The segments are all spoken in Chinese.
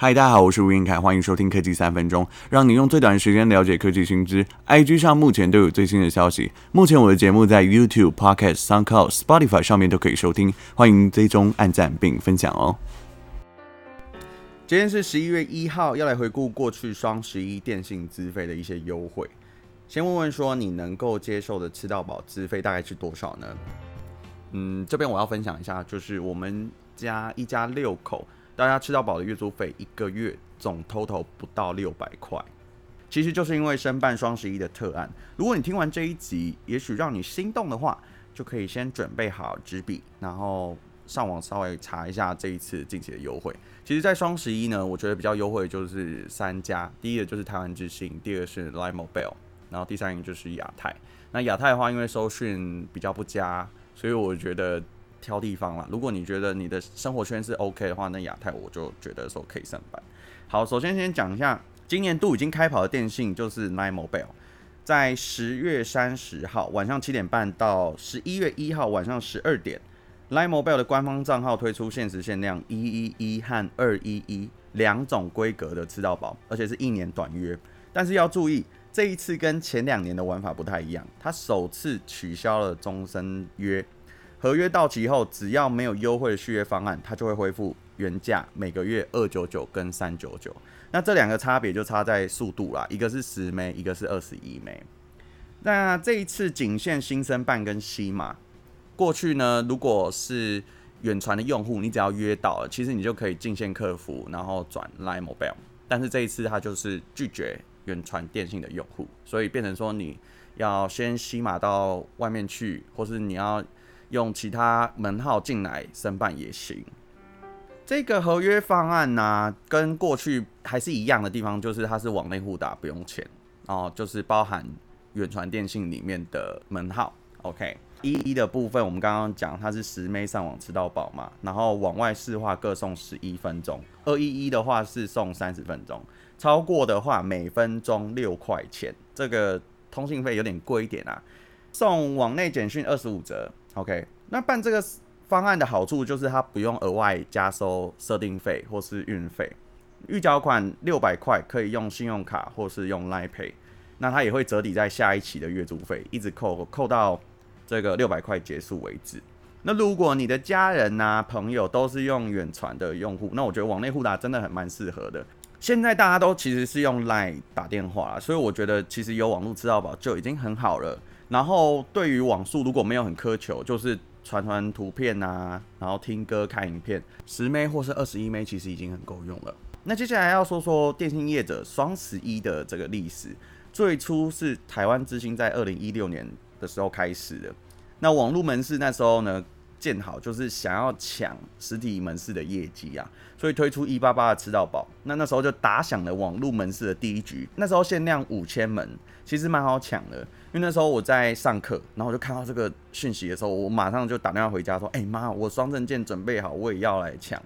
嗨，大家好，我是吴晏恺，欢迎收听科技三分钟，让你用最短的时间了解科技新知。IG 上目前都有最新的消息。目前我的节目在 YouTube、Podcast、SoundCloud、Spotify 上面都可以收听，欢迎追踪、按赞并分享哦。今天是十一月一号，要来回顾过去双十一电信资费的一些优惠。先问问说，你能够接受的吃到饱资费大概是多少呢？嗯，这边我要分享一下，就是我们家一家六口。大家吃到饱的月租费一个月总 total 不到六百块，其实就是因为申办双十一的特案。如果你听完这一集，也许让你心动的话，就可以先准备好纸笔，然后上网稍微查一下这一次近期的优惠。其实，在双十一呢，我觉得比较优惠的就是三家，第一个就是台湾之星，第二是 Line Mobile，然后第三个就是亚太。那亚太的话，因为收讯比较不佳，所以我觉得。挑地方啦，如果你觉得你的生活圈是 OK 的话，那亚太我就觉得说可以上班。好，首先先讲一下，今年度已经开跑的电信就是 Line Mobile，在十月三十号晚上七点半到十一月一号晚上十二点，Line Mobile 的官方账号推出限时限量一一一和二一一两种规格的吃到饱，而且是一年短约。但是要注意，这一次跟前两年的玩法不太一样，它首次取消了终身约。合约到期后，只要没有优惠的续约方案，它就会恢复原价，每个月二九九跟三九九。那这两个差别就差在速度啦，一个是十枚一个是二十一枚。那这一次仅限新生办跟西马。过去呢，如果是远传的用户，你只要约到了，其实你就可以进线客服，然后转 Line Mobile。但是这一次它就是拒绝远传电信的用户，所以变成说你要先西马到外面去，或是你要。用其他门号进来申办也行。这个合约方案呢、跟过去还是一样的地方，就是它是网内互打，不用钱哦，就是包含远传电信里面的门号。OK，一一的部分我们刚刚讲它是十枚上网吃到饱嘛，然后往外市话各送十一分钟，二一一的话是送三十分钟，超过的话每分钟六块钱，这个通信费有点贵一点啊。送网内简讯二十五折。OK，那办这个方案的好处就是它不用额外加收设定费或是运费，预缴款六百块可以用信用卡或是用 Line Pay，那它也会折抵在下一期的月租费，一直扣扣到这个六百块结束为止。那如果你的家人呐、啊、朋友都是用远传的用户，那我觉得网内互打真的很蛮适合的。现在大家都其实是用 Line 打电话，所以我觉得其实有网络吃到饱就已经很好了。然后对于网速如果没有很苛求，就是传传图片啊，然后听歌看影片，十 M 或是二十一 M 其实已经很够用了。那接下来要说说电信业者双十一的这个历史，最初是台湾之星在二零一六年的时候开始的。那网路门市那时候呢，建好就是想要抢实体门市的业绩啊，所以推出一八八的吃到饱。那那时候就打响了网络门市的第一局，那时候限量五千门，其实蛮好抢的。因为那时候我在上课，然后我就看到这个讯息的时候，我马上就打电话回家说：“哎妈，我双证件准备好，我也要来抢。”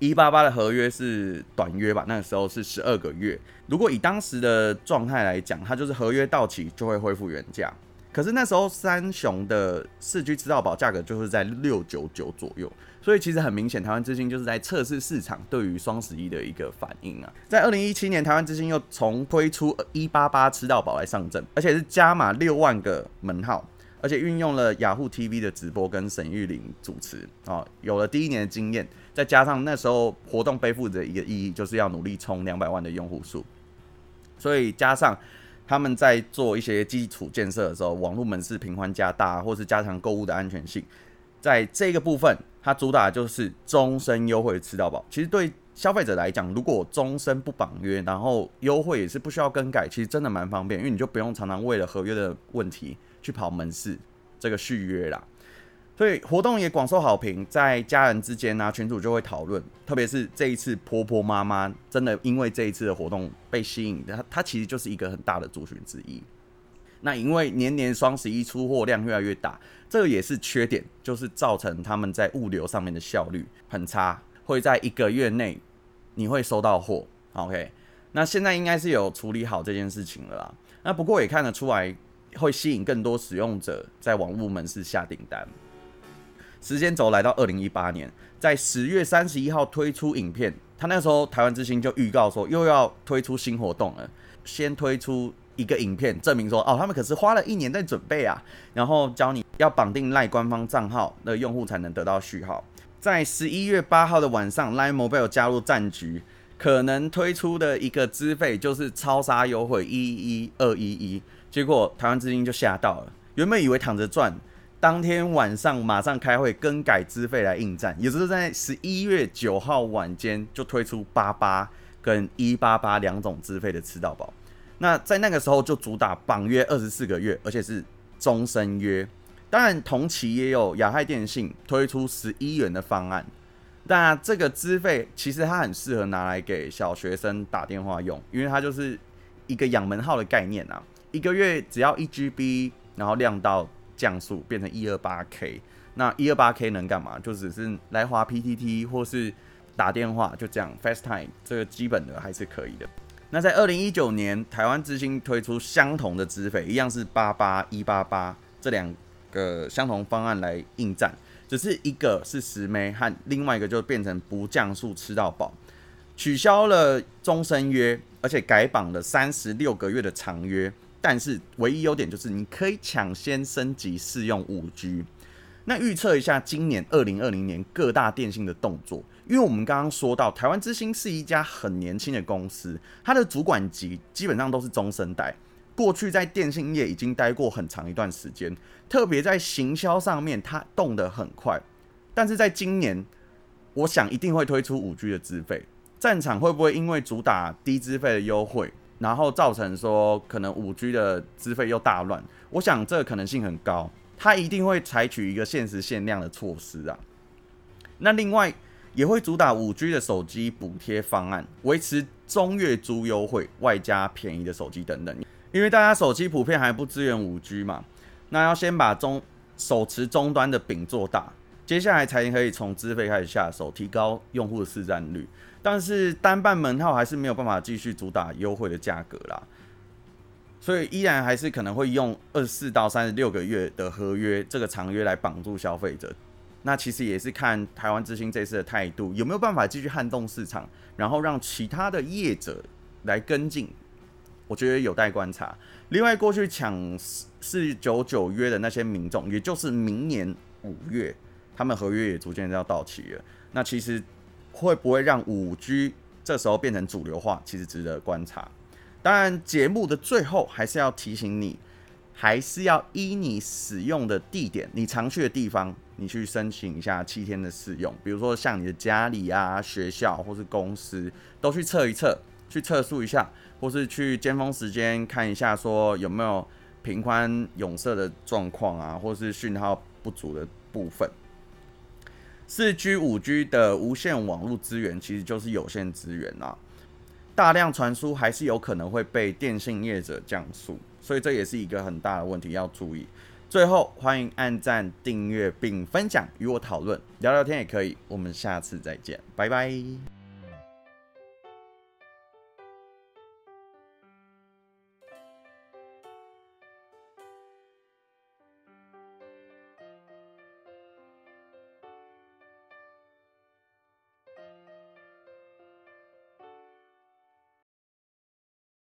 一八八的合约是短约吧？那个时候是十二个月。如果以当时的状态来讲，它就是合约到期就会恢复原价。可是那时候三雄的四 G 吃到饱价格就是在六九九左右，所以其实很明显，台湾之星就是在测试市场对于双十一的一个反应啊。在二零一七年，台湾之星又重推出一八八吃到饱来上阵，而且是加码六万个门号，而且运用了雅虎 TV 的直播跟沈玉玲主持啊，有了第一年的经验，再加上那时候活动背负着一个意义，就是要努力冲两百万的用户数，所以加上。他们在做一些基础建设的时候，网络门市频宽加大，或是加强购物的安全性，在这个部分，它主打就是终身优惠吃到饱。其实对消费者来讲，如果终身不绑约，然后优惠也是不需要更改，其实真的蛮方便，因为你就不用常常为了合约的问题去跑门市这个续约啦。所以活动也广受好评，在家人之间、啊，群主就会讨论。特别是这一次婆婆妈妈真的因为这一次的活动被吸引，它它其实就是一个很大的族群之一。那因为年年双十一出货量越来越大，这个也是缺点，就是造成他们在物流上面的效率很差，会在一个月内你会收到货。OK，那现在应该是有处理好这件事情了啦。那不过也看得出来，会吸引更多使用者在网物门市下订单。时间轴来到二零一八年，在十月三十一号推出影片，他那时候台湾之星就预告说又要推出新活动了，先推出一个影片，证明说哦，他们可是花了一年在准备啊，然后教你要绑定 LINE 官方账号的用户才能得到序号。在十一月八号的晚上，LINE Mobile 加入战局，可能推出的一个资费就是超杀优惠一一二一一，结果台湾之星就吓到了，原本以为躺着赚。当天晚上马上开会更改资费来应战，也就是在十一月九号晚间就推出八八跟一八八两种资费的吃到饱。那在那个时候就主打绑约二十四个月，而且是终身约。当然同期也有亚太电信推出十一元的方案。那这个资费其实它很适合拿来给小学生打电话用，因为它就是一个养门号的概念啊，一个月只要一 GB，然后量到。降速变成一二八 K，那一二八 K 能干嘛？就只是来滑 PTT 或是打电话，就这样 FaceTime 这个基本的还是可以的。那在二零一九年，台湾之星推出相同的资费，一样是八八一八八这两个相同方案来应战，只是一个是十枚，和另外一个就变成不降速吃到饱，取消了终身约，而且改绑了三十六个月的长约。但是唯一优点就是你可以抢先升级试用五 G。那预测一下今年二零二零年各大电信的动作，因为我们刚刚说到台湾之星是一家很年轻的公司，它的主管级基本上都是中生代，过去在电信业已经待过很长一段时间，特别在行销上面它动得很快。但是在今年，我想一定会推出五 G 的资费，战场会不会因为主打低资费的优惠？然后造成说可能五 G 的资费又大乱，我想这个可能性很高，它一定会采取一个限时限量的措施啊。那另外也会主打五 G 的手机补贴方案，维持中月租优惠，外加便宜的手机等等。因为大家手机普遍还不支援五 G 嘛，那要先把中手持终端的饼做大，接下来才可以从资费开始下手，提高用户的市占率。但是单办门号还是没有办法继续主打优惠的价格啦，所以依然还是可能会用二十四到三十六个月的合约这个长约来绑住消费者。那其实也是看台湾之星这次的态度有没有办法继续撼动市场，然后让其他的业者来跟进，我觉得有待观察。另外，过去抢四九九约的那些民众，也就是明年五月，他们合约也逐渐要到期了。那其实。会不会让五 G 这时候变成主流化？其实值得观察。当然，节目的最后还是要提醒你，还是要依你使用的地点、你常去的地方，你去申请一下七天的试用。比如说像你的家里啊、学校或是公司，都去测一测，去测速一下，或是去尖峰时间看一下，说有没有频宽壅塞的状况啊，或是讯号不足的部分。四 G、五 G 的无线网络资源其实就是有限资源啊，大量传输还是有可能会被电信业者降速，所以这也是一个很大的问题要注意。最后，欢迎按赞、订阅并分享，与我讨论、聊聊天也可以。我们下次再见，拜拜。